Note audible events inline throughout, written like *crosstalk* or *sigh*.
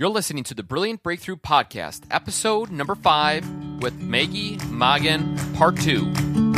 You're listening to the Brilliant Breakthrough Podcast, episode number five with Maggie Mongan, part two.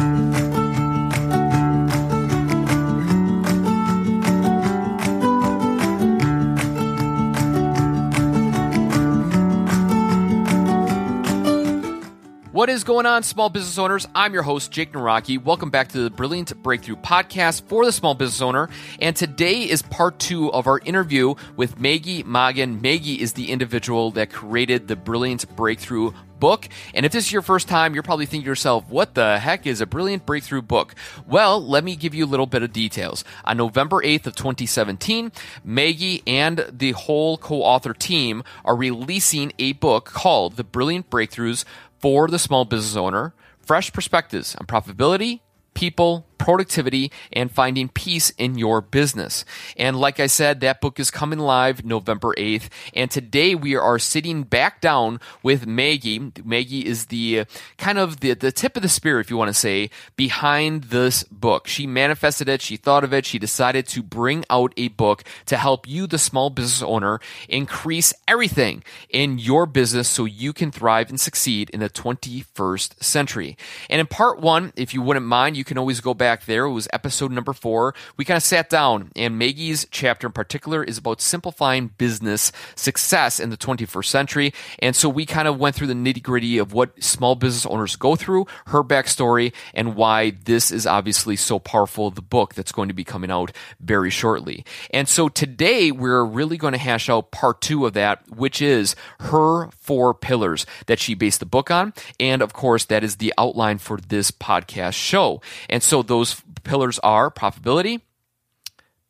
What is going on, small business owners? I'm your host, Jake Naraki. Welcome back to the Brilliant Breakthrough Podcast for the small business owner. And today is part two of our interview with Maggie Mongan. Maggie is the individual that created the Brilliant Breakthrough book. And if this is your first time, you're probably thinking to yourself, what the heck is a brilliant breakthrough book? Well, let me give you a little bit of details. On November 8th of 2017, Maggie and the whole co-author team are releasing a book called The Brilliant Breakthroughs for the small business owner, fresh perspectives on profitability, people, productivity, and finding peace in your business. And like I said, that book is coming live November 8th. And today we are sitting back down with Maggie. Maggie is the uh, kind of the, the tip of the spear, if you want to say, behind this book. She manifested it. She thought of it. She decided to bring out a book to help you, the small business owner, increase everything in your business so you can thrive and succeed in the 21st century. And in part one, if you wouldn't mind, you can always go back back there. It was episode number four. We kind of sat down, and Maggie's chapter in particular is about simplifying business success in the 21st century. And so we kind of went through the nitty gritty of what small business owners go through, her backstory, and why this is obviously so powerful, the book that's going to be coming out very shortly. And so today we're really going to hash out part two of that, which is her four pillars that she based the book on. And of course, that is the outline for this podcast show. And so those those pillars are profitability,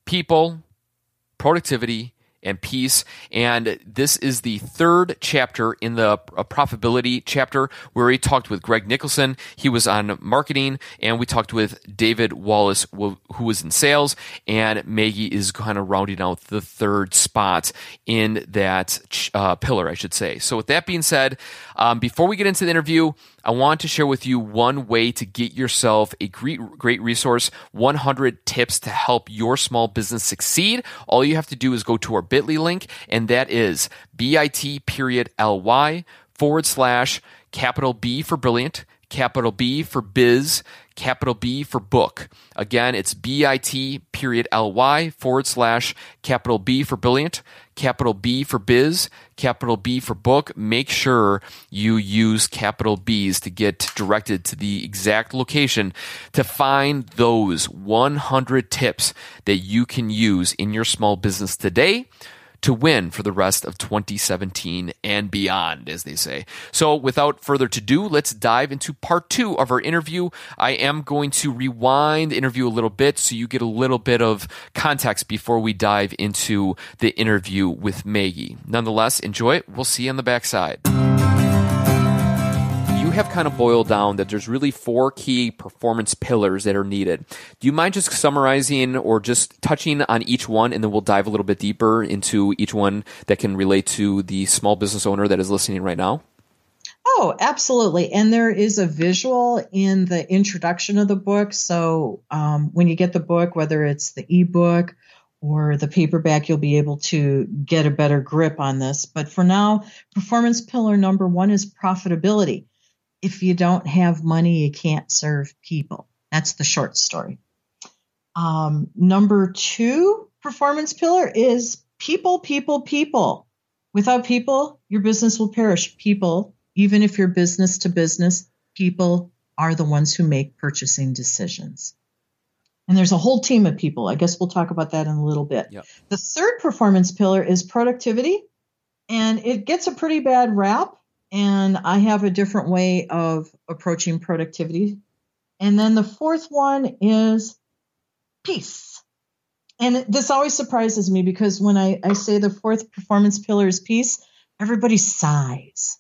people, productivity, and peace. And this is the third chapter in the uh, profitability chapter where we talked with Greg Nicholson. He was on marketing, and we talked with David Wallace, who was in sales. And Maggie is kind of rounding out the third spot in that uh, pillar, I should say. So, with that being said, um, before we get into the interview, I want to share with you one way to get yourself a great, great resource 100 tips to help your small business succeed. All you have to do is go to our bit.ly link, and that is bit period ly forward slash capital B for brilliant, capital B for biz, capital B for book. Again, it's bit period ly forward slash capital B for brilliant, capital B for biz, capital B for book. Make sure you use capital B's to get directed to the exact location to find those 100 tips that you can use in your small business today to win for the rest of 2017 and beyond, as they say. So, without further ado, let's dive into part two of our interview. I am going to rewind the interview a little bit so you get a little bit of context before we dive into the interview with Maggie. Nonetheless, enjoy it. We'll see you on the backside have kind of boiled down that there's really four key performance pillars that are needed. Do you mind just summarizing or just touching on each one and then we'll dive a little bit deeper into each one that can relate to the small business owner that is listening right now? Oh, absolutely. And there is a visual in the introduction of the book. So um, when you get the book, whether it's the ebook or the paperback, you'll be able to get a better grip on this. But for now, performance pillar number one is profitability if you don't have money, you can't serve people. That's the short story. Um, number two performance pillar is people, people, people. Without people, your business will perish. People, even if you're business to business, people are the ones who make purchasing decisions. And there's a whole team of people. I guess we'll talk about that in a little bit. Yep. The third performance pillar is productivity, and it gets a pretty bad rap and I have a different way of approaching productivity. And then the fourth one is peace. And this always surprises me because when I, I say the fourth performance pillar is peace, everybody sighs.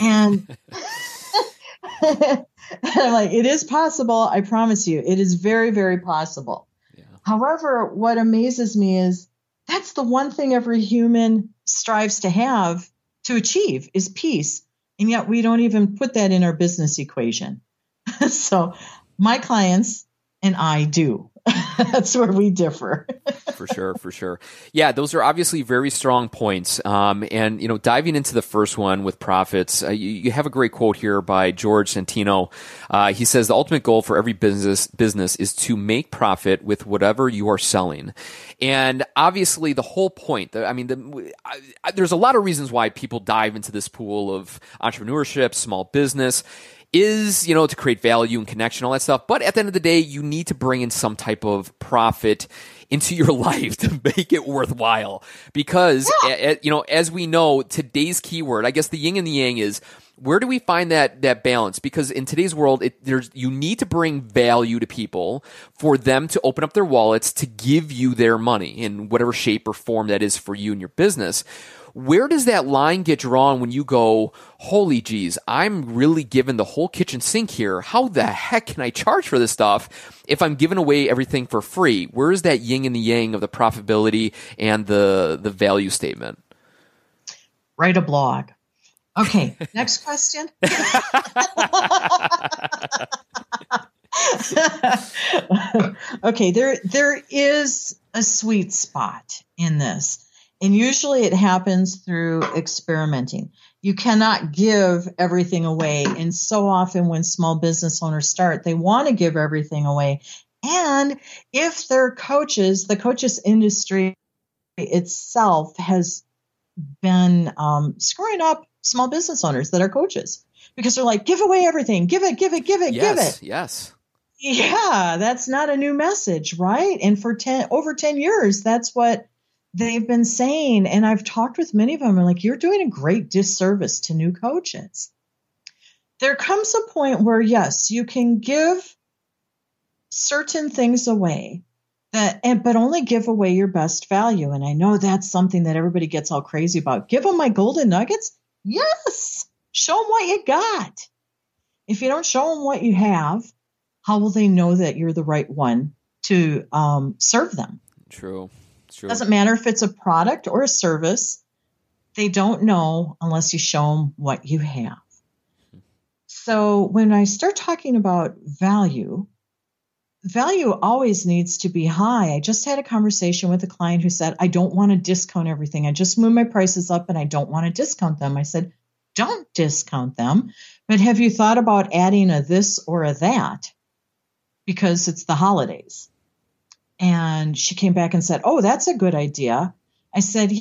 And *laughs* I'm like, it is possible. I promise you, it is very, very possible. Yeah. However, what amazes me is that's the one thing every human strives to have to achieve is peace. And yet we don't even put that in our business equation. *laughs* so my clients and I do. *laughs* that's where we differ. for sure, for sure. Yeah, those are obviously very strong points. Um, and you know, diving into the first one with profits, uh, you, you, have a great quote here by George Santino. Uh, he says the ultimate goal for every business business is to make profit with whatever you are selling. And obviously, the whole point. I mean, the, I, I, there's a lot of reasons why people dive into this pool of entrepreneurship, small business is, you know, to create value and connection, all that stuff. But at the end of the day, you need to bring in some type of profit into your *laughs* life to make it worthwhile. Because, yeah. you know, as we know, today's keyword, I guess the yin and the yang is where do we find that that balance? Because in today's world, it, there's you need to bring value to people for them to open up their wallets to give you their money in whatever shape or form that is for you and your business. Where does that line get drawn when you go, holy geez, I'm really giving the whole kitchen sink here. How the heck can I charge for this stuff if I'm giving away everything for free? Where is that yin and the yang of the profitability and the, the value statement? Write a blog. Okay, *laughs* next question. *laughs* *laughs* okay, there there is a sweet spot in this. And usually it happens through experimenting. You cannot give everything away. And so often when small business owners start, they want to give everything away. And if they're coaches, the coaches industry itself has been um, screwing up small business owners that are coaches because they're like, give away everything, give it, give it, give it, yes, give it. Yes. Yeah, that's not a new message, right? And for 10 over 10 years, that's what they've been saying, and I've talked with many of them, are like, you're doing a great disservice to new coaches. There comes a point where, yes, you can give certain things away that and but only give away your best value. And i know that's something that everybody gets all crazy about. Give them my golden nuggets? Yes. Show them what you got. If you don't show them what you have how will they know that you're the right one to um, serve them? True True. Doesn't matter if it's a product or a service. They don't know unless you show them what you have. So when I start talking about value, value always needs to be high. I just had a conversation with a client who said, I don't want to discount everything. I just moved my prices up and I don't want to discount them. I said, don't discount them. But have you thought about adding a this or a that? Because it's the holidays. And she came back and said, Oh, that's a good idea. I said,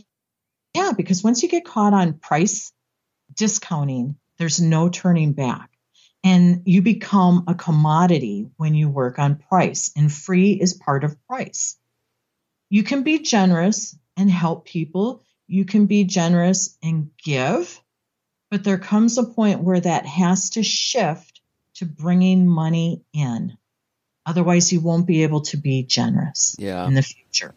Yeah, because once you get caught on price discounting, there's no turning back. And you become a commodity when you work on price, and free is part of price. You can be generous and help people. You can be generous and give, but there comes a point where that has to shift to bringing money in. Otherwise, you won't be able to be generous yeah. in the future.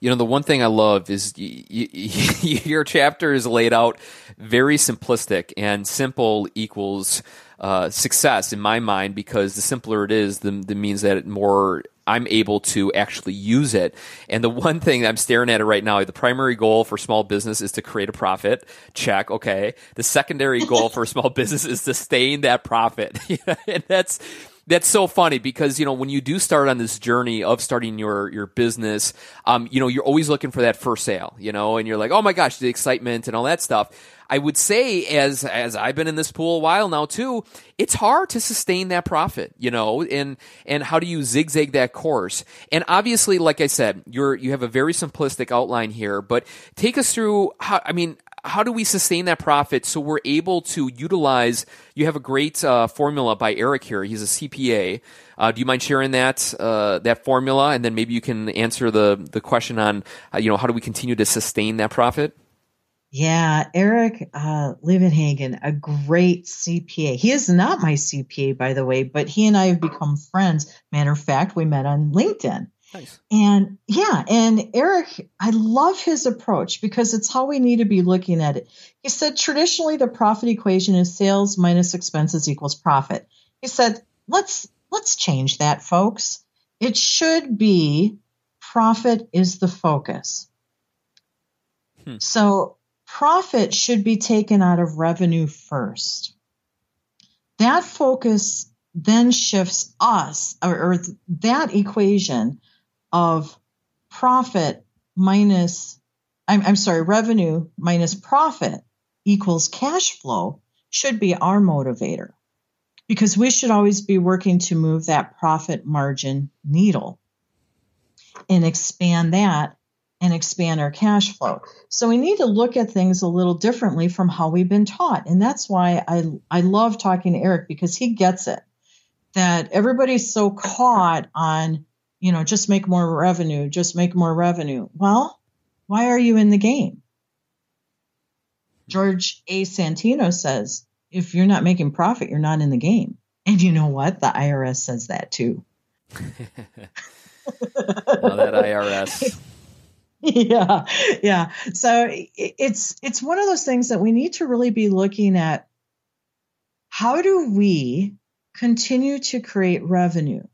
You know, the one thing I love is y- y- y- *laughs* your chapter is laid out very simplistic, and simple equals uh, success in my mind because the simpler it is, the, the means that it more I'm able to actually use it. And the one thing I'm staring at it right now, the primary goal for small business is to create a profit. Check. Okay. The secondary goal for small *laughs* business is to sustain that profit. *laughs* and that's, that's so funny because you know when you do start on this journey of starting your your business, um, you know you're always looking for that first sale, you know, and you're like, oh my gosh, the excitement and all that stuff. I would say, as as I've been in this pool a while now too, it's hard to sustain that profit, you know, and and how do you zigzag that course? And obviously, like I said, you're you have a very simplistic outline here, but take us through how. I mean, how do we sustain that profit so we're able to utilize? You have a great uh, formula by Eric here. He's a CPA. Uh, do you mind sharing that uh, that formula, and then maybe you can answer the the question on uh, you know how do we continue to sustain that profit? Yeah, Eric uh, Livenhagen, a great CPA. He is not my CPA, by the way, but he and I have become friends. Matter of fact, we met on LinkedIn. Nice. And yeah, and Eric, I love his approach because it's how we need to be looking at it. He said traditionally the profit equation is sales minus expenses equals profit. He said, let's let's change that, folks. It should be profit is the focus. Hmm. So profit should be taken out of revenue first. That focus then shifts us or, or that equation of profit minus I'm, I'm sorry revenue minus profit equals cash flow should be our motivator because we should always be working to move that profit margin needle and expand that and expand our cash flow. So we need to look at things a little differently from how we've been taught. And that's why I I love talking to Eric because he gets it. That everybody's so caught on, you know, just make more revenue, just make more revenue. Well, why are you in the game? George A. Santino says, if you're not making profit, you're not in the game. And you know what? The IRS says that too. *laughs* *laughs* that IRS. yeah, yeah. So it's it's one of those things that we need to really be looking at. How do we continue to create revenue?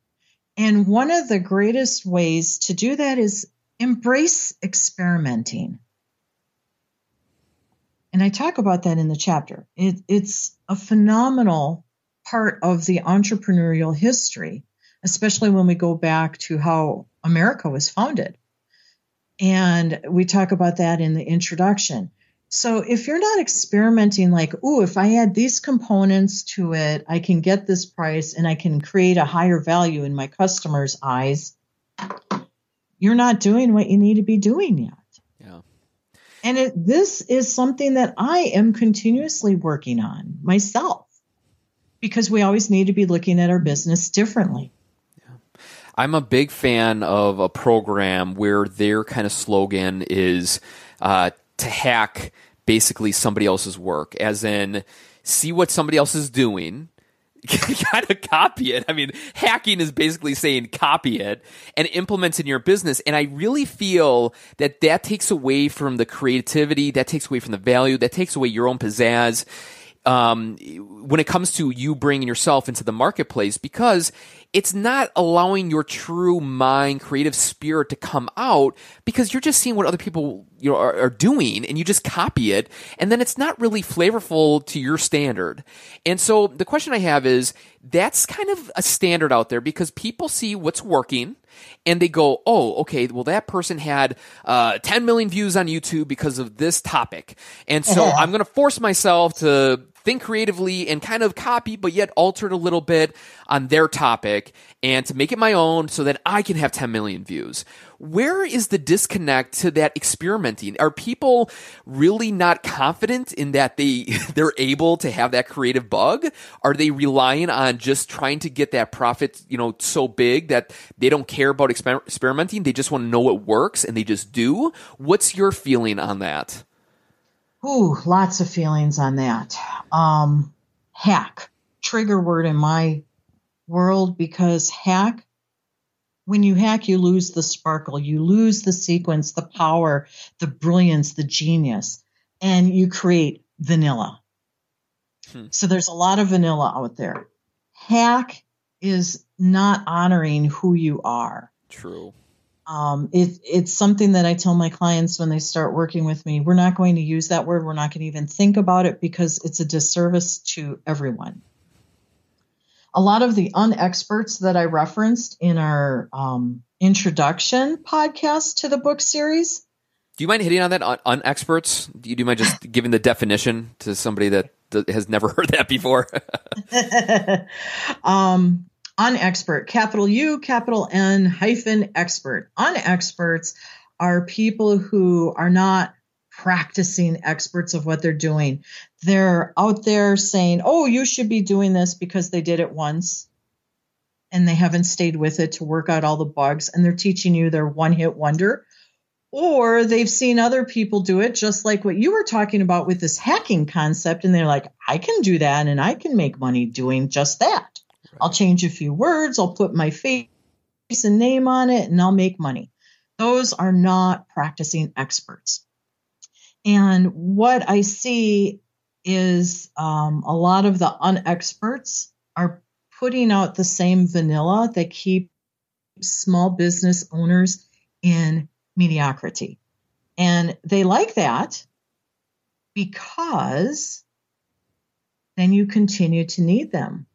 And one of the greatest ways to do that is embrace experimenting. And I talk about that in the chapter. It, it's a phenomenal part of the entrepreneurial history, especially when we go back to how America was founded. And we talk about that in the introduction. So if you're not experimenting like, oh, if I add these components to it, I can get this price and I can create a higher value in my customer's eyes, you're not doing what you need to be doing yet. And it, this is something that I am continuously working on myself because we always need to be looking at our business differently. I'm a big fan of a program where their kind of slogan is uh, to hack basically somebody else's work, as in see what somebody else is doing *laughs* kind of copy it. I mean, hacking is basically saying copy it and implement in your business. And I really feel that that takes away from the creativity, that takes away from the value, that takes away your own pizzazz. Um, when it comes to you bringing yourself into the marketplace, because it's not allowing your true mind, creative spirit to come out because you're just seeing what other people you know, are, are, doing and you just copy it. And then it's not really flavorful to your standard. And so the question I have is that's kind of a standard out there because people see what's working and they go, oh, okay, well, that person had uh, 10 million views on YouTube because of this topic. And so *laughs* I'm going to force myself to think creatively and kind of copy, but yet alter it a little bit on their topic and to make it my own so that I can have 10 million views. Where is the disconnect to that experimenting? Are people really not confident in that they, *laughs* they're able to have that creative bug? Are they relying on just trying to get that profit, you know, so big that they don't care about exper- experimenting? They just want to know what works and they just do? What's your feeling on that? Ooh, lots of feelings on that. Um, hack, trigger word in my world because hack, when you hack, you lose the sparkle, you lose the sequence, the power, the brilliance, the genius, and you create vanilla. Hmm. So there's a lot of vanilla out there. Hack is not honoring who you are. True. Um, it, it's something that I tell my clients when they start working with me. We're not going to use that word. We're not going to even think about it because it's a disservice to everyone. A lot of the unexperts that I referenced in our um, introduction podcast to the book series. Do you mind hitting on that on unexperts? Do you, do you mind just *laughs* giving the definition to somebody that has never *laughs* heard that before? *laughs* um, unexpert, capital U, capital N, hyphen expert. Unexperts are people who are not practicing experts of what they're doing. They're out there saying, oh, you should be doing this because they did it once and they haven't stayed with it to work out all the bugs and they're teaching you their one hit wonder. Or they've seen other people do it, just like what you were talking about with this hacking concept. And they're like, I can do that and I can make money doing just that. I'll change a few words, I'll put my face and name on it, and I'll make money. Those are not practicing experts. And what I see is um, a lot of the unexperts are putting out the same vanilla that keep small business owners in mediocrity. And they like that because then you continue to need them.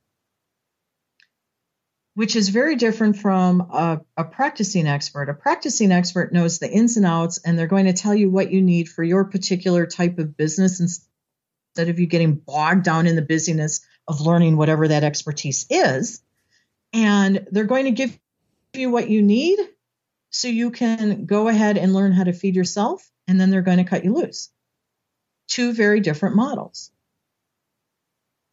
Which is very different from a, a, practicing expert. A practicing expert knows the ins and outs, and they're going to tell you what you need for your particular type of business instead of you getting bogged down in the busyness of learning whatever that expertise is. And they're going to give you what you need so you can go ahead and learn how to feed yourself, and then they're going to cut you loose. Two very different models.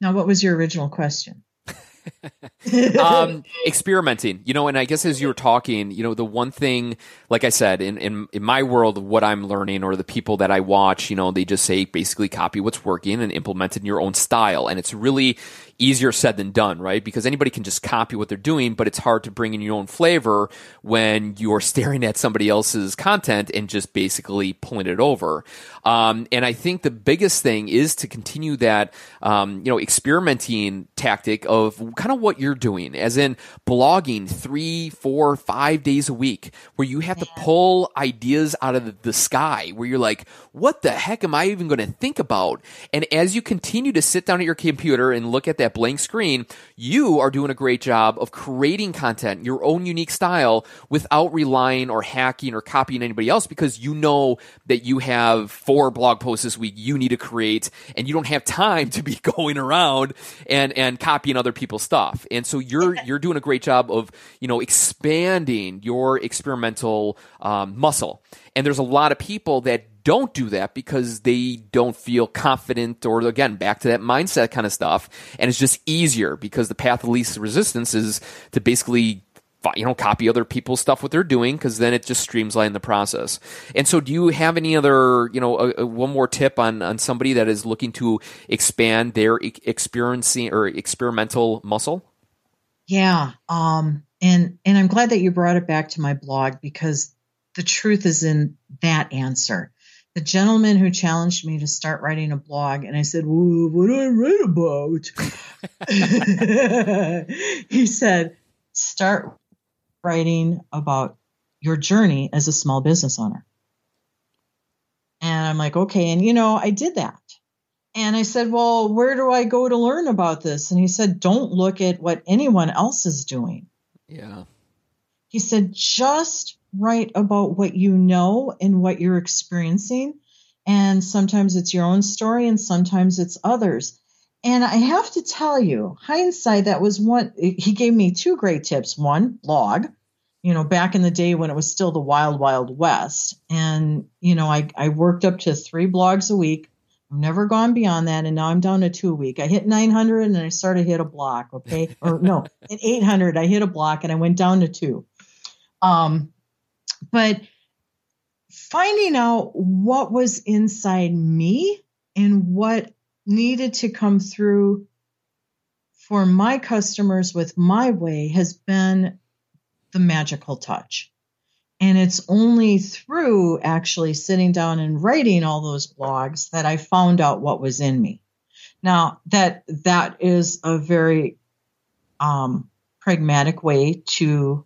Now, what was your original question? *laughs* *laughs* um, experimenting, you know, and I guess as you were talking, you know, the one thing, like I said, in, in, in my world, what I'm learning or the people that I watch, you know, they just say basically copy what's working and implement it in your own style. And it's really easier said than done, right? Because anybody can just copy what they're doing, but it's hard to bring in your own flavor when you're *laughs* staring at somebody else's content and just basically pulling it over. Um, and I think the biggest thing is to continue that, um, you know, experimenting tactic of kind of what you're doing, as in blogging three, four, five days a week, where you have to pull ideas out of the sky, where you're like, what the heck am I even going to think about? And as you continue to sit down at your computer and look at that blank screen, you are doing a great job of creating content, your own unique style, without relying or hacking or copying anybody else because you know that you have four blog posts this week you need to create and you don't have time to be *laughs* going around and, and copying other people's stuff. And so you're, you're doing a great job of, you know, expanding your experimental um, muscle. And there's a lot of people that don't do that because they don't feel confident or again back to that mindset kind of stuff. And it's just easier because the path of least resistance is to basically you know copy other people's stuff what they're doing because then it just streamlines the process. And so do you have any other you know a, a, one more tip on on somebody that is looking to expand their experiencing or experimental muscle? Yeah um and and i'm glad that you brought it back to my blog because the truth is in that answer. The gentleman who challenged me to start writing a blog, and I said, What do I write about? *laughs* *laughs* he said, Start writing about your journey as a small business owner. And I'm like, Okay. And, you know, I did that. And I said, Well, where do I go to learn about this? And he said, Don't look at what anyone else is doing. Yeah. He said, Just write about what you know and what you're experiencing. And sometimes it's your own story and sometimes it's others. And I have to tell you, hindsight, that was one, he gave me two great tips. One, blog, you know, back in the day when it was still the wild, wild west. And, you know, I, I worked up to three blogs a week. I've never gone beyond that. And now I'm down to two a week. I hit 900 and I started hit a block. Okay. *laughs* or no, at 800, I hit a block and I went down to two. Um, but finding out what was inside me and what needed to come through for my customers with my way has been the magical touch. And it's only through actually sitting down and writing all those blogs that I found out what was in me. Now that that is a very um, pragmatic way to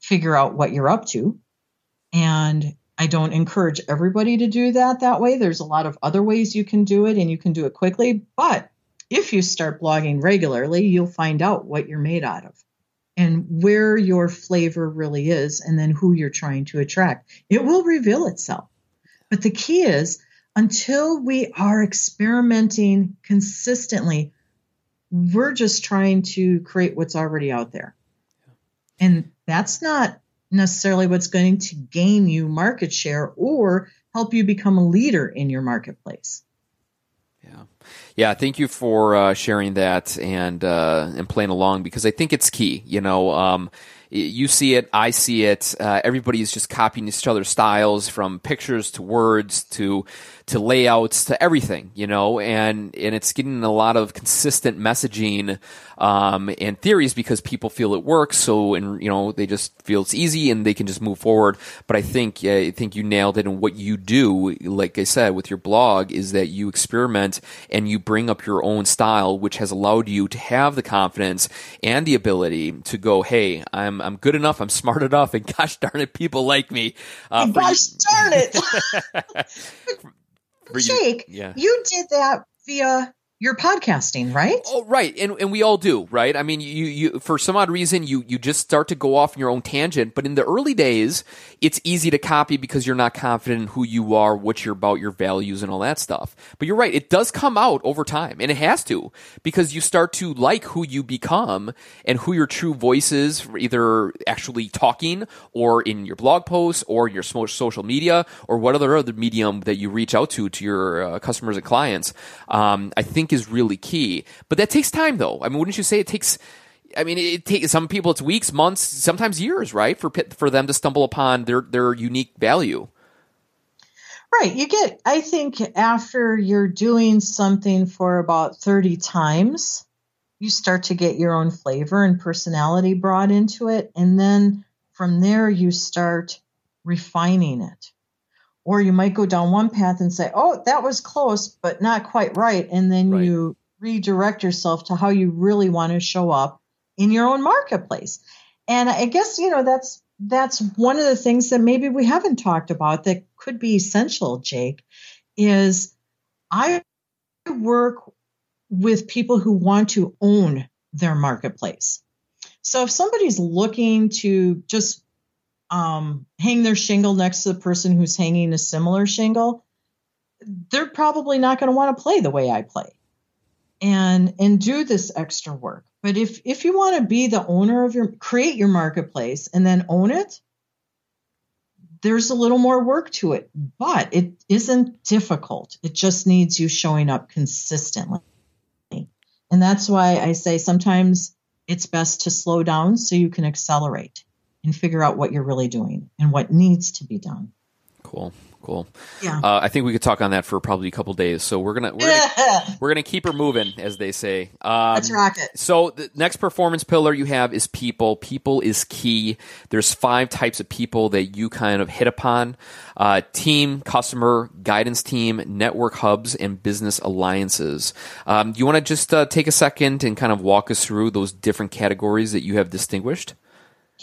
figure out what you're up to. And I don't encourage everybody to do that that way. There's a lot of other ways you can do it and you can do it quickly. But if you start blogging regularly, you'll find out what you're made out of and where your flavor really is and then who you're trying to attract. It will reveal itself. But the key is until we are experimenting consistently, we're just trying to create what's already out there. And that's not necessarily what's going to gain you market share or help you become a leader in your marketplace. Yeah, yeah. Thank you for uh, sharing that and uh, and playing along because I think it's key. You know, um, you see it, I see it. Uh, is just copying each other's styles from pictures to words to to layouts to everything, you know, and and it's getting a lot of consistent messaging um, and theories because people feel it works. So and you know they just feel it's easy and they can just move forward. But I think I think you nailed it. And what you do, like I said, with your blog, is that you experiment and you bring up your own style, which has allowed you to have the confidence and the ability to go, hey, I'm I'm good enough, I'm smart enough, and *laughs* gosh darn it, people like me. Uh, gosh darn it. *laughs* Jake, yeah. you did that via you're podcasting, right? Oh, right, and and we all do, right? I mean, you you for some odd reason you you just start to go off in your own tangent. But in the early days, it's easy to copy because you're not confident in who you are, what you're about, your values, and all that stuff. But you're right; it does come out over time, and it has to because you start to like who you become and who your true voice is, either actually talking or in your blog posts or your social media or what other other medium that you reach out to to your uh, customers and clients. Um, I think think is really key. But that takes time, though. I mean, wouldn't you say it takes? I mean, it takes some people it's weeks, months, sometimes years, right, for for them to stumble upon their their unique value. Right. You get. I think after you're doing something for about thirty times, you start to get your own flavor and personality brought into it, and then from there you start refining it or you might go down one path and say, oh, that was close, but not quite right. And then right. you redirect yourself to how you really want to show up in your own marketplace. And I guess, you know, that's that's one of the things that maybe we haven't talked about that could be essential, Jake, is I work with people who want to own their marketplace. So if somebody's looking to just um, hang their shingle next to the person who's hanging a similar shingle, they're probably not going to want to play the way I play and and do this extra work. But if if you want to be the owner of your create your marketplace and then own it, there's a little more work to it, but it isn't difficult. It just needs you showing up consistently. And that's why I say sometimes it's best to slow down so you can accelerate and figure out what you're really doing and what needs to be done. Cool. Cool. Yeah. Uh, I think we could talk on that for probably a couple days. So we're gonna we're gonna, *laughs* we're gonna keep her moving, as they say. Um, Let's rock it. So the next performance pillar you have is people. People is key. There's five types of people that you kind of hit upon: uh, team, customer, guidance team, network hubs, and business alliances. Um, do you want to just uh, take a second and kind of walk us through those different categories that you have distinguished?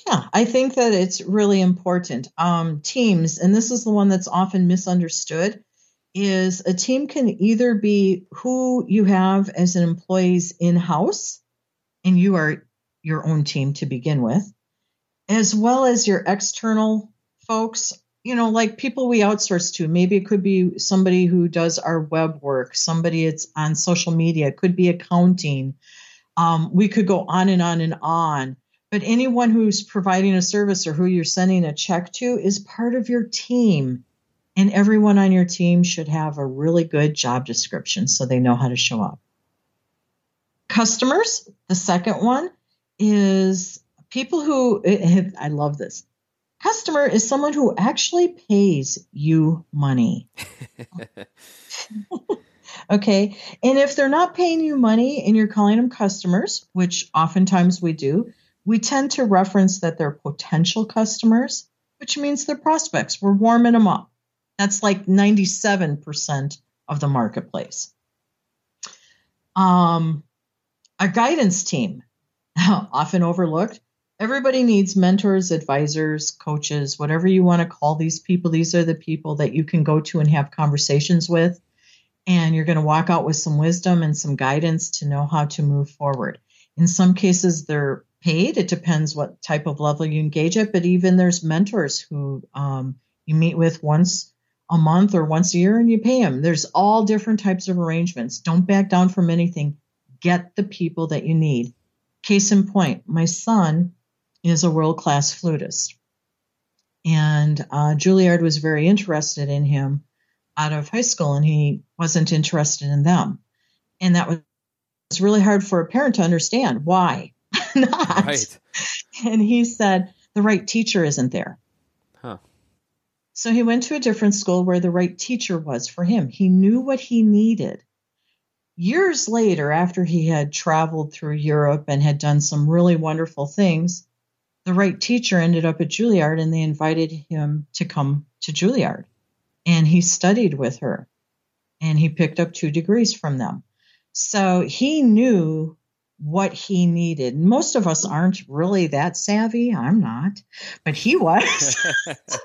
Yeah, I think that it's really important. Um, teams, and this is the one that's often misunderstood, is a team can either be who you have as an employees in house, and you are your own team to begin with, as well as your external folks. You know, like people we outsource to. Maybe it could be somebody who does our web work, somebody it's on social media, it could be accounting. Um, we could go on and on and on but anyone who's providing a service or who you're sending a check to is part of your team. And everyone on your team should have a really good job description so they know how to show up. Customers, the second one is people who, I love this. Customer is someone who actually pays you money. *laughs* okay. And if they're not paying you money and you're calling them customers, which oftentimes we do, we tend to reference that they're potential customers, which means they're prospects. We're warming them up. That's like 97% of the marketplace. Um, a guidance team, *laughs* often overlooked. Everybody needs mentors, advisors, coaches, whatever you want to call these people. These are the people that you can go to and have conversations with. And you're going to walk out with some wisdom and some guidance to know how to move forward. In some cases, they're paid. It depends what type of level you engage at, but even there's mentors who um, you meet with once a month or once a year and you pay them. There's all different types of arrangements. Don't back down from anything. Get the people that you need. Case in point, my son is a world class flutist. And uh, Juilliard was very interested in him out of high school, and he wasn't interested in them. And that was really hard for a parent to understand why not. Right. And he said, the right teacher isn't there. Huh. So he went to a different school where the right teacher was for him. He knew what he needed. Years later, after he had traveled through Europe and had done some really wonderful things, the right teacher ended up at Juilliard and they invited him to come to Juilliard. And he studied with her and he picked up two degrees from them. So he knew what he needed. Most of us aren't really that savvy. I'm not, but he was.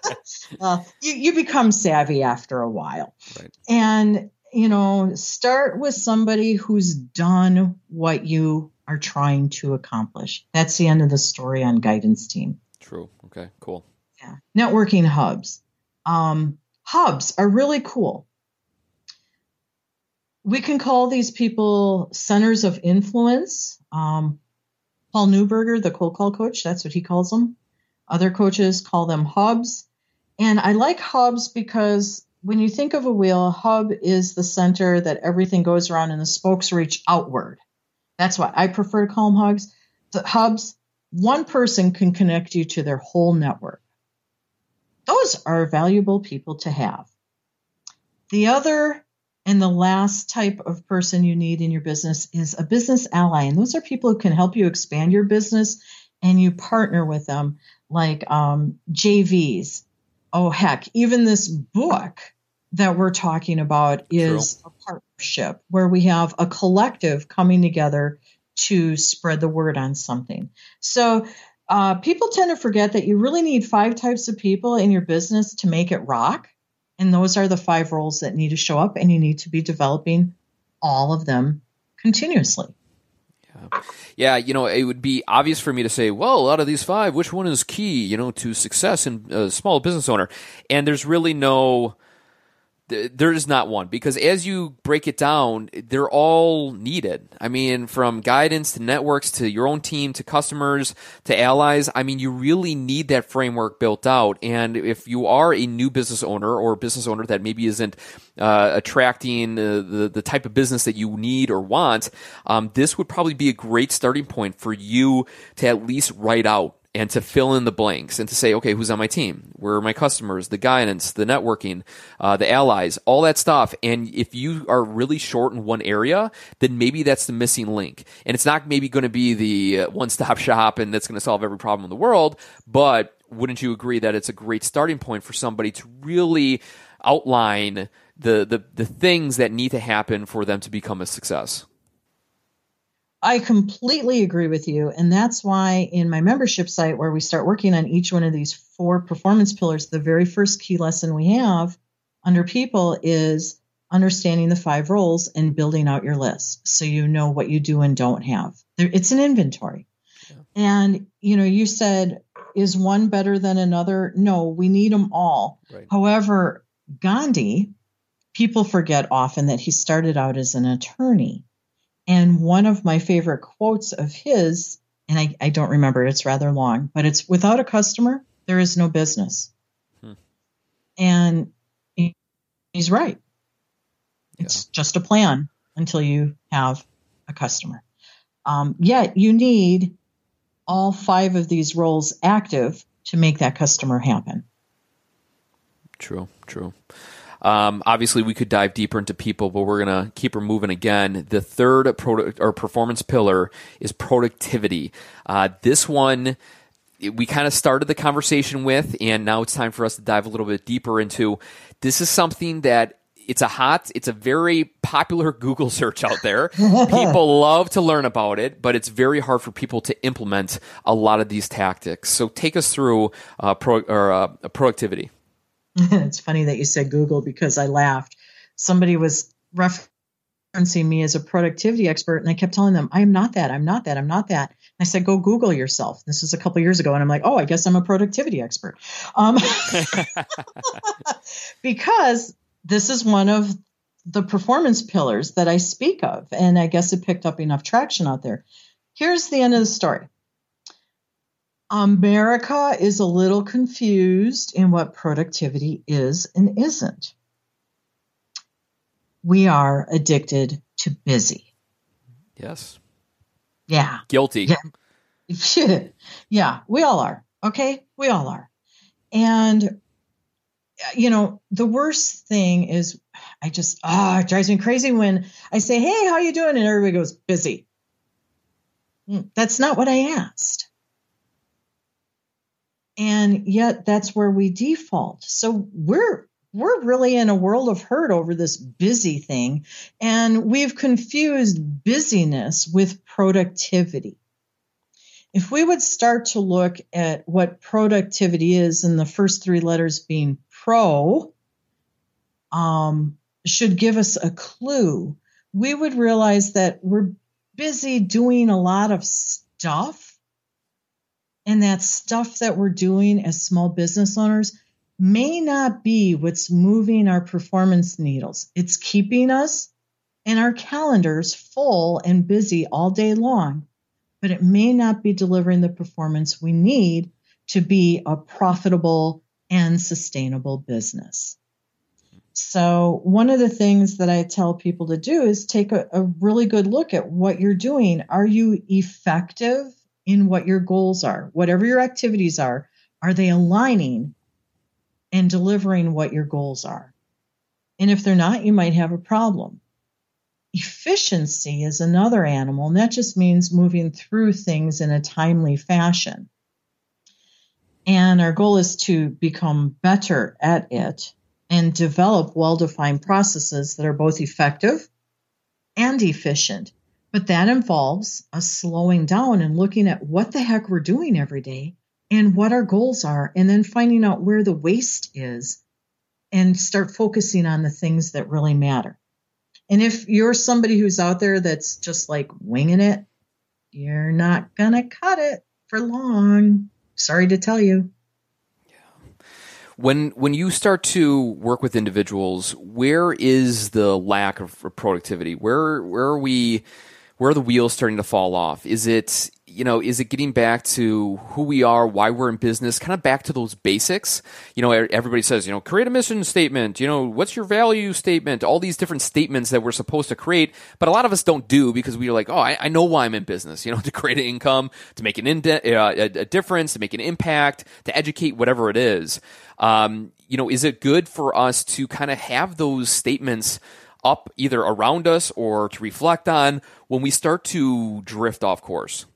*laughs* uh, you, you become savvy after a while. Right. And you know, start with somebody who's done what you are trying to accomplish. That's the end of the story on guidance team. True. Okay, cool. Yeah. Networking hubs. Um, hubs are really cool. We can call these people centers of influence. Um, Paul Newberger, the cold call coach, that's what he calls them. Other coaches call them hubs. And I like hubs because when you think of a wheel, a hub is the center that everything goes around and the spokes reach outward. That's why I prefer to call them hubs. The hubs, one person can connect you to their whole network. Those are valuable people to have. The other and the last type of person you need in your business is a business ally. And those are people who can help you expand your business and you partner with them, like um, JVs. Oh, heck, even this book that we're talking about is True. a partnership where we have a collective coming together to spread the word on something. So, uh, people tend to forget that you really need five types of people in your business to make it rock. And those are the five roles that need to show up, and you need to be developing all of them continuously. Yeah. yeah, you know, it would be obvious for me to say, well, out of these five, which one is key, you know, to success in a small business owner? And there's really no there is not one because as you break it down, they're all needed. I mean, from guidance to networks to your own team to customers to allies. I mean, you really need that framework built out. And if you are a new business owner or a business owner that maybe isn't uh, attracting the, the, the type of business that you need or want, um, this would probably be a great starting point for you to at least write out and to fill in the blanks and to say, okay, who's on my team? Where are my customers? The guidance, the networking, uh, the allies, all that stuff. And if you are really short in one area, then maybe that's the missing link. And it's not maybe going to be the uh, one stop *laughs* shop and that's going to solve every problem in the world, but wouldn't you agree that it's a great starting point for somebody to really outline the, the, the things that need to happen for them to become a success? I completely agree with you. And that's why in my membership site, where we start working on each one of these four performance pillars, the very first key lesson we have under people is understanding the five roles and building out your list so you know what you do and don't have. It's an inventory. Yeah. And, you know, you said, is one better than another? No, we need them all. Right. However, Gandhi, people forget often that he started out as an attorney. And one of my favorite quotes of his, and I, I don't remember, it's rather long, but it's without a customer, there is no business. Hmm. And he, he's right. It's yeah. just a plan until you have a customer. Um, yet you need all five of these roles active to make that customer happen. True, true. Um, obviously, we could dive deeper into people, but we're gonna keep her moving again. The third product or performance pillar is productivity. Uh, this one we kind of started the conversation with, and now it's time for us to dive a little bit deeper into. This is something that it's a hot, it's a very popular *laughs* Google search out there. *laughs* people love to learn about it, but it's very hard for people to implement a lot of these tactics. So take us through uh, pro, or, uh, productivity. *laughs* it's funny that you said Google because I laughed. Somebody was referencing me as a productivity expert, and I kept telling them, I am not that. I'm not that. I'm not that. And I said, go Google yourself. This was a couple years ago. And I'm like, oh, I guess I'm a productivity expert. Um, *laughs* because this is one of the performance pillars that I speak of. And I guess it picked up enough traction out there. Here's the end of the story America is a little confused in what productivity is and isn't. We are addicted to busy. Yes. Yeah. Guilty. Yeah. *laughs* yeah, we all are. Okay? We all are. And you know, the worst thing is I just ah, oh, it drives me crazy when I say, "Hey, how you doing?" and everybody goes, "Busy." Hmm, that's not what I asked. And yet that's where we default. So we're we're really in a world of hurt over this busy thing. And we've confused busyness with productivity. If we would start to look at what productivity is, and the first three letters being pro, um, should give us a clue, we would realize that we're busy doing a lot of stuff. And that stuff that we're doing as small business owners may not be what's moving our performance needles. It's keeping us and our calendars full and busy all day long, but it may not be delivering the performance we need to be a profitable and sustainable business. So, one of the things that I tell people to do is take a, a, really good look at what you're doing. Are you effective in what your goals are? Whatever your activities are, are they aligning and delivering what your goals are? And if they're not, you might have a problem. Efficiency is another animal, and that just means moving through things in a timely fashion. And our goal is to become better at it and develop well defined processes that are both effective and efficient. But that involves us slowing down and looking at what the heck we're doing every day and what our goals are, and then finding out where the waste is and start focusing on the things that really matter. And if you're somebody who's out there that's just like winging it, you're not going to cut it for long. Sorry to tell you. When when you start to work with individuals, where is the lack of productivity? Where where are we where are the wheels starting to fall off? Is it you know, is it getting back to who we are, why we're in business, kind of back to those basics? You know, everybody says, you know, create a mission statement, you know, what's your value statement, all these different statements that we're supposed to create, but a lot of us don't do because we're like, oh, I, I know why I'm in business, *laughs* you know, to create an income, to make an ind- uh, a, a difference, to make an impact, to educate, whatever it is. Um, you know, is it good for us to kind of have those statements up either around us or to reflect on when we start to drift off course?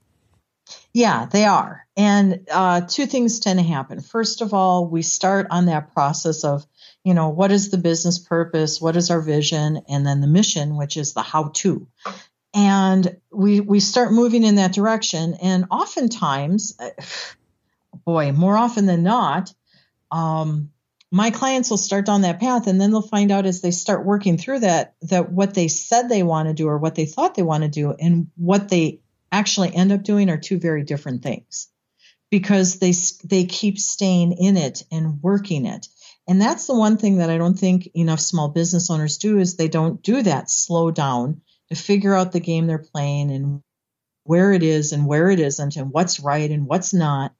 Yeah, they are. And uh, two things tend to happen. First of all, we start on that process of, you know, what is the business purpose? What is our vision? And then the mission, which is the how to. And we, we start moving in that direction. And oftentimes, *sighs* boy, more often than not, um, my clients will start down that path and then they'll find out as they start working through that that what they said they want to do or what they thought they want to do and what they actually end up doing are two very different things because they they keep staying in it and working it. And that's the one thing that I don't think enough small business owners do is they don't do that slow down to figure out the game they're playing and where it is and where it isn't and what's right and what's not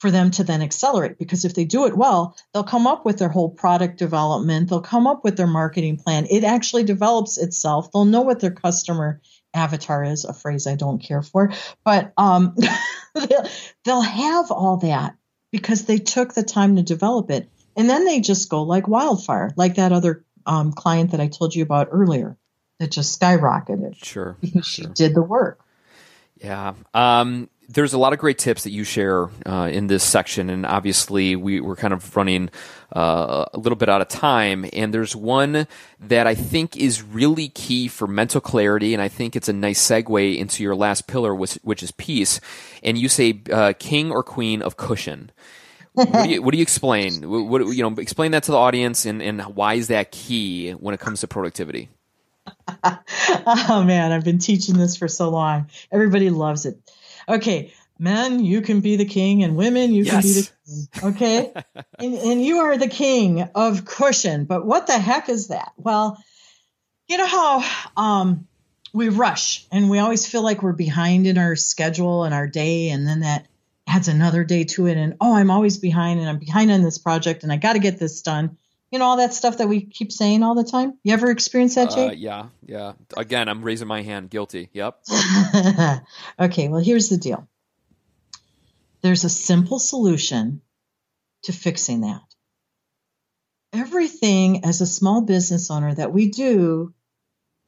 for them to then accelerate because if they do it well they'll come up with their whole product development they'll come up with their marketing plan it actually develops itself they'll know what their customer avatar is a phrase I don't care for, but um, *laughs* they'll have all that because they took the time to develop it. And then they just go like wildfire, like that other um, client that I told you about earlier that just skyrocketed. Sure. Because sure. she did the work. Yeah. Um, there's a lot of great tips that you share uh, in this section, and obviously we, we're kind of running uh, a little bit out of time. And there's one that I think is really key for mental clarity, and I think it's a nice segue into your last pillar, which, which is peace. And you say uh, king or queen of cushion. what, do you, what do you explain? What, you know, explain that to the audience, and, and why is that key when it comes to productivity? *laughs* oh man, I've been teaching this for so long. Everybody loves it. Okay, men, you can be the king, and women, you yes. can be the king. Okay, *laughs* and, and you are the king of cushion. But what the heck is that? Well, you know how um, we rush and we always feel like we're behind in our schedule and our day, and then that adds another day to it. And oh, I'm always behind, and I'm behind on this project, and I got to get this done you know all that stuff that we keep saying all the time? You ever experience that jay? Uh, yeah yeah. Again i'm raising my hand. Guilty. Yep. *laughs* Okay well here's the deal. There's a simple solution to fixing that. Everything as a small business owner that we do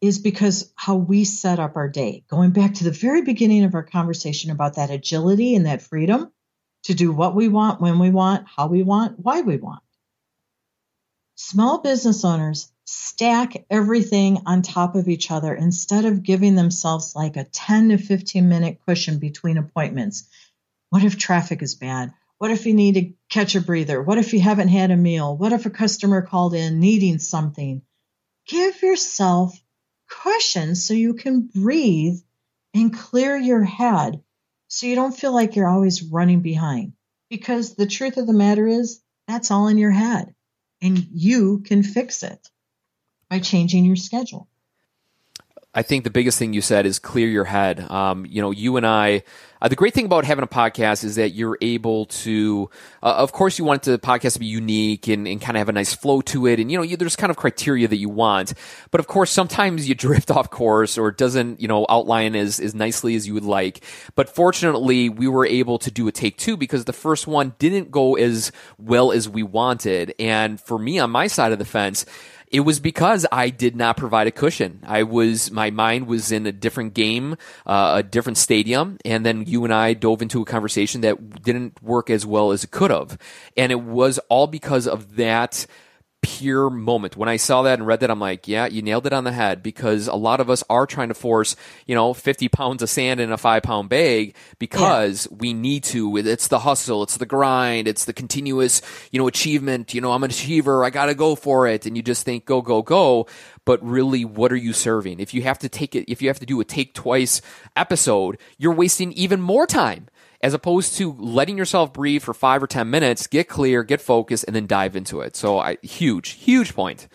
is because how we set up our day. Going back to the very beginning of our conversation about that agility and that freedom to do what we want when we want how we want why we want Small business owners stack everything on top of each other instead of giving themselves like a 10 to 15 minute cushion between appointments. What if traffic is bad? What if you need to catch a breather? What if you haven't had a meal? What if a customer called in needing something? give yourself cushion so you can breathe and clear your head so you don't feel like you're always running behind. Because the truth of the matter is, that's all in your head, and you can fix it by changing your schedule. I think the biggest thing you said is clear your head. Um, you know, you and I, uh, the great thing about having a podcast is that you're able to, uh, of course, you want the podcast to be unique and, and kind of have a nice flow to it. And, you know, you, there's kind of criteria that you want. But of course, sometimes you drift *laughs* off course or it doesn't, you know, outline as, as nicely as you would like. But fortunately, we were able to do a take two because the first one didn't go as well as we wanted. And for me, on my side of the fence, it was because I did not provide a cushion. I was, my mind was in a different game, uh, a different stadium. And then you and I dove into a conversation that didn't work as well as it could have. And it was all because of that pure moment. When I saw that and read that, I'm like, yeah, you nailed it on the head because a lot of us are trying to force, you know, 50 pounds of sand in a five pound bag because yeah. we need to. It's the hustle. It's the grind. It's the continuous, you know, achievement. You know, I'm an achiever. I got to go for it. And you just think, go, go, go. But really, what are you serving? If you have to take it, if you have to do a take twice episode, you're wasting even more time as opposed to letting yourself breathe for five or 10 minutes, get clear, get focused, and then dive into it. So, I, huge, huge point.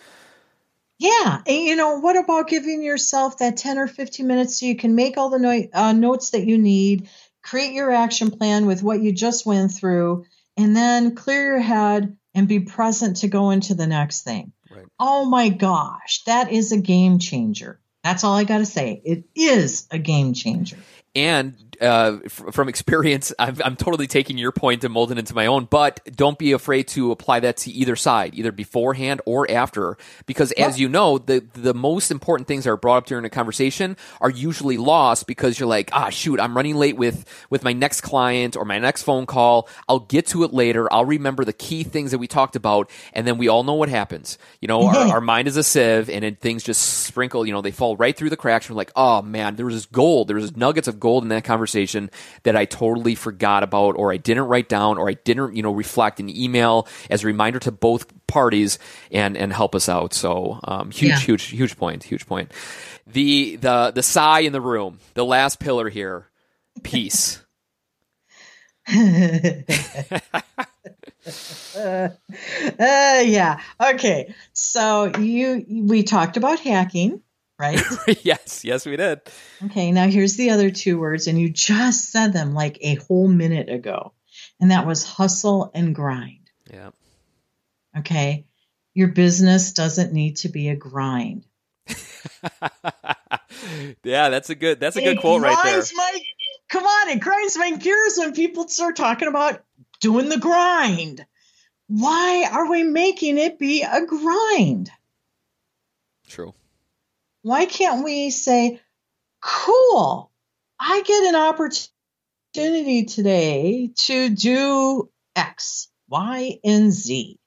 Yeah. And, you know, what about giving yourself that 10 or 15 minutes so you can make all the no- uh, notes that you need, create your action plan with what you just went through, and then clear your head and be present to go into the next thing. Right. Oh my gosh, that is a game changer. That's all I got to say. It is a game changer. And uh, f- from experience, I'm, I'm, totally taking your point and molding into my own. But don't be afraid to apply that to either side, either beforehand or after, because as you know, the the most important things that are brought up during a conversation are usually lost because you're like, ah, shoot, I'm running late with with my next client or my next phone call. I'll get to it later. I'll remember the key things that we talked about, and then we all know what happens. You know, our, our mind is a sieve, and then things just sprinkle. You know, they fall right through the cracks. We're like, oh man, there was gold. There was nuggets of gold in that conversation conversation that I totally forgot about or I didn't write down or I didn't, you know, reflect an email as a reminder to both parties and, and help us out. So, um, huge, yeah. huge, huge point, huge point. The, the, the sigh in the room, the last pillar here, peace. uh, *laughs* *laughs* uh, yeah. Okay. So you we talked about hacking right? *laughs* yes, yes, we did. Okay, now here's the other two words, and you just said them like a whole minute ago, and that was hustle and grind. Yeah. Okay, your business doesn't need to be a grind. *laughs* yeah, that's a good that's a good it quote right there. My, come on, it grinds my gears when people start talking about doing the grind. Why are we making it be a grind? True. Why can't we say, cool, I get an opportunity today to do X, Y, and Z.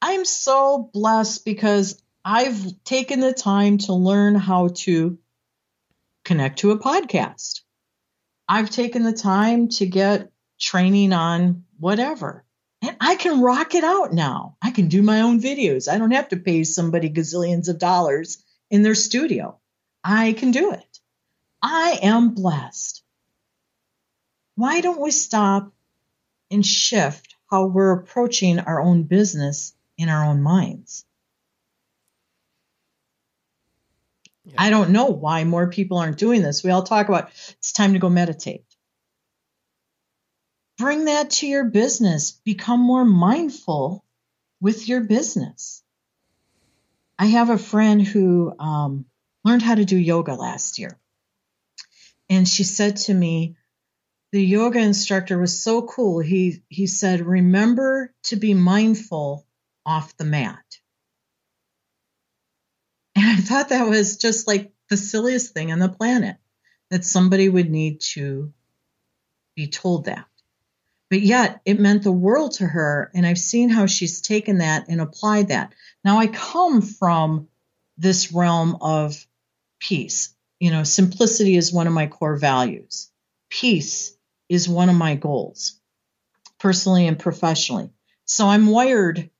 I'm so blessed because I've taken the time to learn how to connect to a podcast. I've taken the time to get training on whatever. And I can rock it out now. I can do my own videos. I don't have to pay somebody gazillions of dollars in their studio. I can do it. I am blessed. Why don't we stop and shift how we're approaching our own business in our own minds? Yeah. I don't know why more people aren't doing this. We all talk about it's time to go meditate. Bring that to your business. Become more mindful with your business. I have a friend who um, learned how to do yoga last year. And she said to me, the yoga instructor was so cool. He he said, "Remember to be mindful off the mat." And I thought that was just like the silliest thing on the planet that somebody would need to be told that. But yet it meant the world to her. And I've seen how she's taken that and applied that. Now I come from this realm of peace. You know, simplicity is one of my core values. Peace is one of my goals, personally and professionally. So I'm wired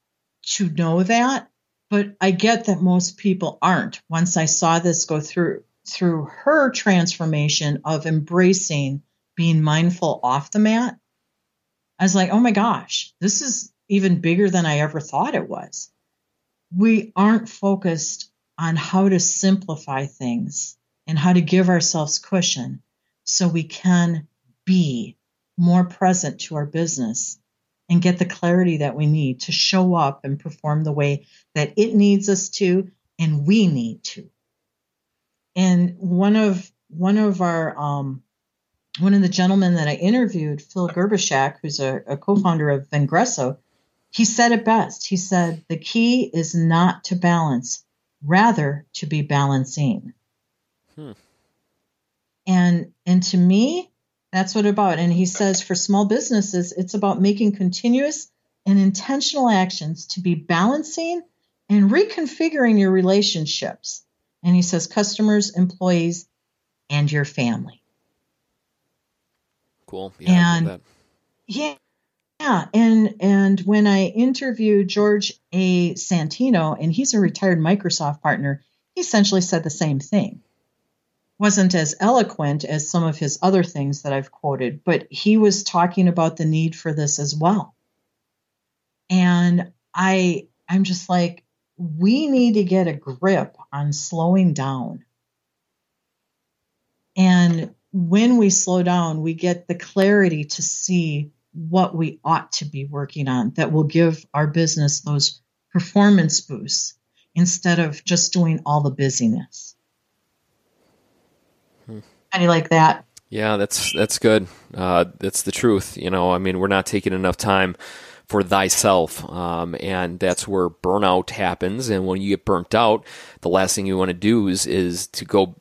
to know that, But I get that most people aren't. Once I saw this go through through her transformation of embracing being mindful off the mat, I was like, oh my gosh, this is even bigger than I ever thought it was. We aren't focused on how to simplify things and how to give ourselves cushion so we can be more present to our business and get the clarity that we need to show up and perform the way that it needs us to and we need to. And one of one of our um, one of the gentlemen that I interviewed, Phil Gerbyshak, who's a, a co-founder of Vengreso, he said it best. He said the key is not to balance, rather to be balancing. Hmm. And and to me, that's what it's about. And he says for small businesses, it's about making continuous and intentional actions to be balancing and reconfiguring your relationships. And he says customers, employees, and your family. Cool. Yeah, and yeah, yeah, and and when I interviewed George A. Santino, and he's a retired Microsoft partner, he essentially said the same thing wasn't as eloquent as some of his other things that I've quoted, but he was talking about the need for this as well. And I I'm just like we need to get a grip on slowing down. And when we slow down, we get the clarity to see what we ought to be working on that will give our business those performance boosts instead of just doing all the busyness. How do you like that? Yeah, that's that's good. Uh, that's the truth. You know, I mean, we're not taking enough time for thyself, um, and that's where burnout happens. And when you get burnt out, the last thing you want to do is is to go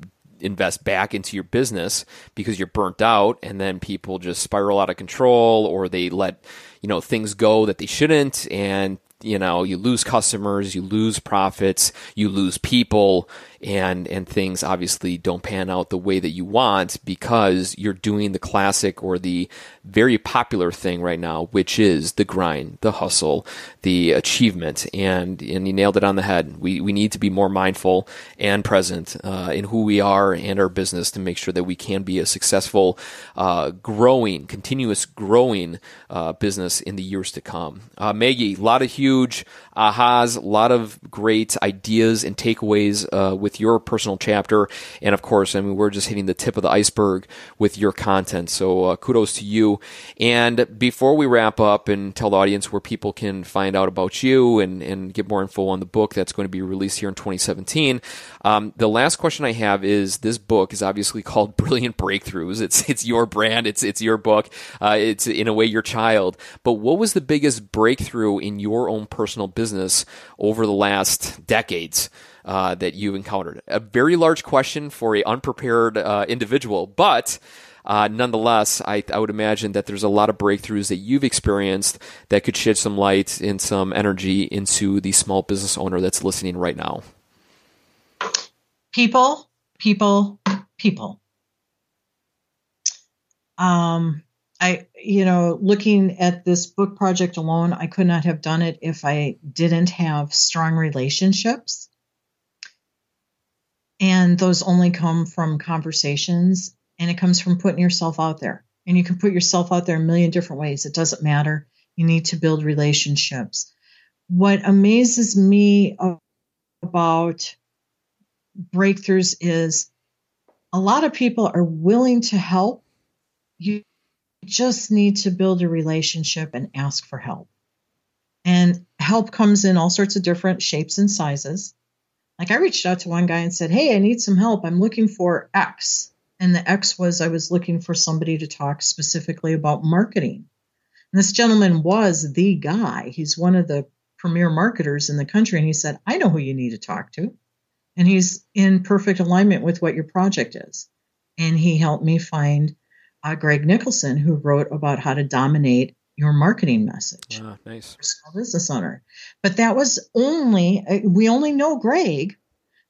invest back into your business because you're burnt out, and then people just spiral out of control, or they let you know things go that they shouldn't, and you know you lose customers, you lose profits, you lose people, and and things obviously don't pan out the way that you want because you're doing the classic or the very popular thing right now, which is the grind, the hustle, the achievement, and and you nailed it on the head. We we need to be more mindful and present uh, in who we are and our business to make sure that we can be a successful, uh, growing, continuous growing uh, business in the years to come. Uh, Maggie, a lot of huge ahas, a lot of great ideas and takeaways uh, with with your personal chapter. And of course, I mean, we're just hitting the tip of the iceberg with your content. So uh, kudos to you. And before we wrap up and tell the audience where people can find out about you and, and get more info on the book that's going to be released here in 2017, um, the last question I have is this book is obviously *laughs* called Brilliant Breakthroughs. It's, it's your brand. It's, it's your book. Uh, it's in a way your child. But what was the biggest breakthrough in your own personal business over the last decades? Uh, that you encountered? A very large question for a unprepared uh, individual, but uh, nonetheless, I, I, would imagine that there's a lot of breakthroughs that you've experienced that could shed some light and some energy into the small business owner that's listening right now. People, people, people. Um, I, you know, looking at this book project alone, I could not have done it if I didn't have strong relationships and those only come from conversations and it comes from putting yourself out there. And you can put yourself out there a million different ways. It doesn't matter. You need to build relationships. What amazes me about breakthroughs is a lot of people are willing to help. You just need to build a relationship and ask for help. And help comes in all sorts of different shapes and sizes. Like I reached out to one guy and said, Hey, I need some help. I'm looking for X. And the X was I was looking for somebody to talk specifically about marketing. And this gentleman was the guy. He's one of the premier marketers in the country. And he said, I know who you need to talk to. And he's in perfect alignment with what your project is. And he helped me find uh, Greg Nicholson, who wrote about how to dominate your marketing message. Ah, nice. Business owner. But that was only, uh, we only know Greg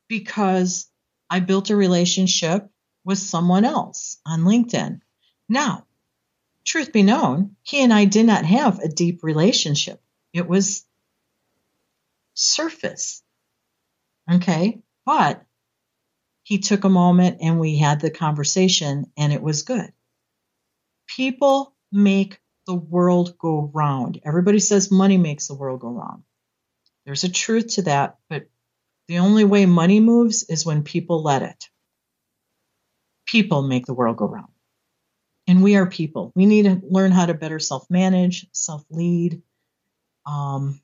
because I built a relationship with someone else on LinkedIn. Now, truth be known, he and I did not have a deep relationship. It was surface. Okay. But he took a moment and we had the conversation and it was good. People make the world go round. Everybody says money makes the world go round. There's a truth to that, but the only way money moves is when people let it. People make the world go round. And we are people. We need to learn how to better self manage, self lead. Um,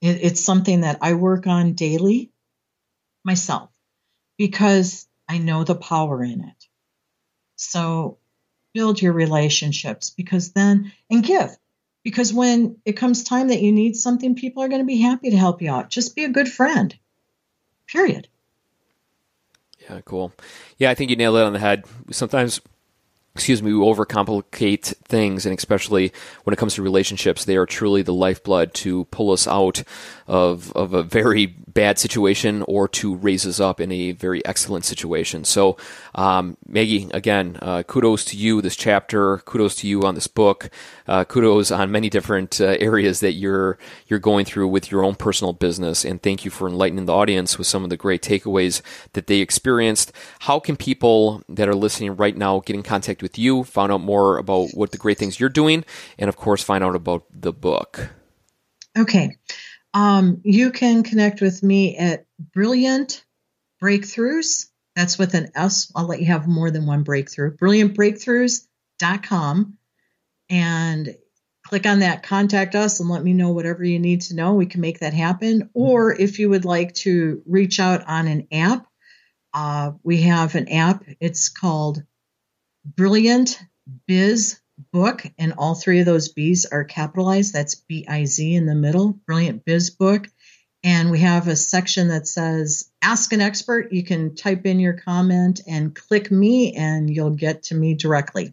it, it's something that I work on daily myself because I know the power in it. So build your relationships because then, and give. Because when it comes time that you need something, people are going to be happy to help you out. Just be a good friend. Period. Yeah, cool. Yeah, I think you nailed it on the head. Sometimes excuse me, we overcomplicate things, and especially when it comes to relationships, they are truly the lifeblood to pull us out of of a very bad situation or to raise us up in a very excellent situation. So, um, Maggie, again, uh, kudos to you this chapter. Kudos to you on this book. Uh, kudos on many different uh, areas that you're you're going through with your own personal business, and thank you for enlightening the audience with some of the great takeaways that they experienced. How can people that are listening right now get in contact with you, find out more about what the great things you're doing, and of course, find out about the book? Okay. Um, you can connect with me at Brilliant Breakthroughs. That's with an S. I'll let you have more than one breakthrough. Brilliantbreakthroughs.com. And click on that contact us and let me know whatever you need to know. We can make that happen. Or if you would like to reach out on an app, uh, we have an app. It's called Brilliant Biz Book, and all three of those B's are capitalized. That's B I Z in the middle. Brilliant Biz Book. And we have a section that says Ask an Expert. You can type in your comment and click me, and you'll get to me directly.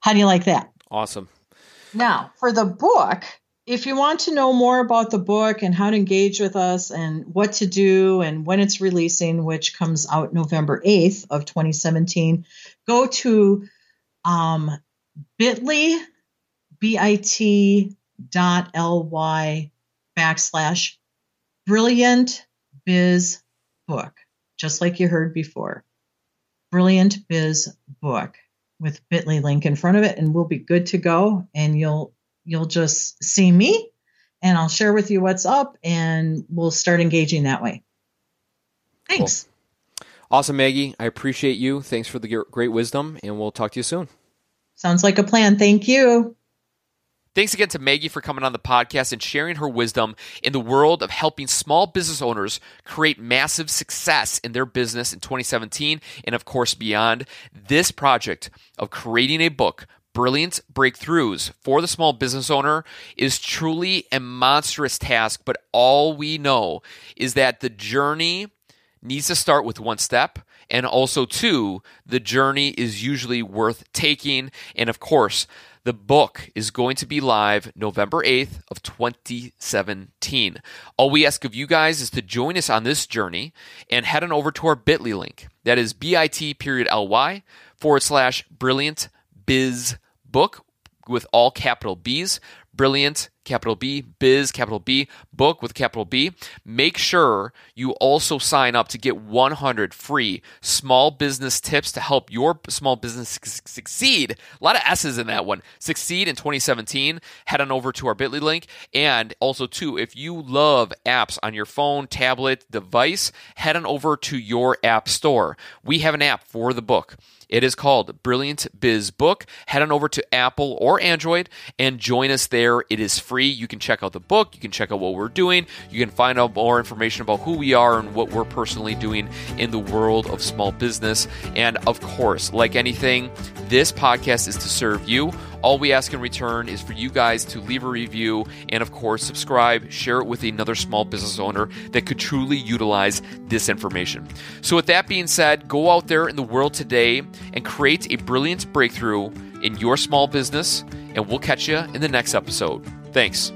How do you like that? Awesome. Now, for the book, if you want to know more about the book and how to engage with us and what to do and when it's releasing, which comes out November 8th of 2017, go to um, bit.ly, bit dot ly backslash brilliant biz book, just like you heard before. Brilliant biz book with bit.ly link in front of it, and we'll be good to go. And you'll you'll just see me and I'll share with you what's up and we'll start engaging that way. Thanks. Cool. Awesome, Maggie. I appreciate you. Thanks for the great wisdom, and we'll talk to you soon. Sounds like a plan. Thank you. Thanks again to Maggie for coming on the podcast and sharing her wisdom in the world of helping small business owners create massive success in their business in 2017 and, of course, beyond. This project of creating a book brilliant breakthroughs for the small business owner is truly a monstrous task, but all we know is that the journey needs to start with one step and also two the journey is usually worth taking and of course the book is going to be live November 8th of 2017. All we ask of you guys is to join us on this journey and head on over to our bit.ly link. That is bit period ly forward slash brilliant biz book with all capital B's. Brilliant, capital B, biz, capital B, book with capital B. Make sure you also sign up to get 100 free small business tips to help your small business succeed. A lot of S's in that one. Succeed in 2017. Head on over to our bit.ly link. And also, too, if you love apps on your phone, tablet, device, head on over to your app store. We have an app for the book. It is called Brilliant Biz Book. Head on over to Apple or Android and join us there. It is free. You can check out the book, you can check out what we're doing, you can find out more information about who we are and what we're personally doing in the world of small business. And of course, like anything, this podcast is to serve you. All we ask in return is for you guys to leave a review and, of course, subscribe, share it with another small business owner that could truly utilize this information. So, with that being said, go out there in the world today and create a brilliant breakthrough in your small business, and we'll catch you in the next episode. Thanks.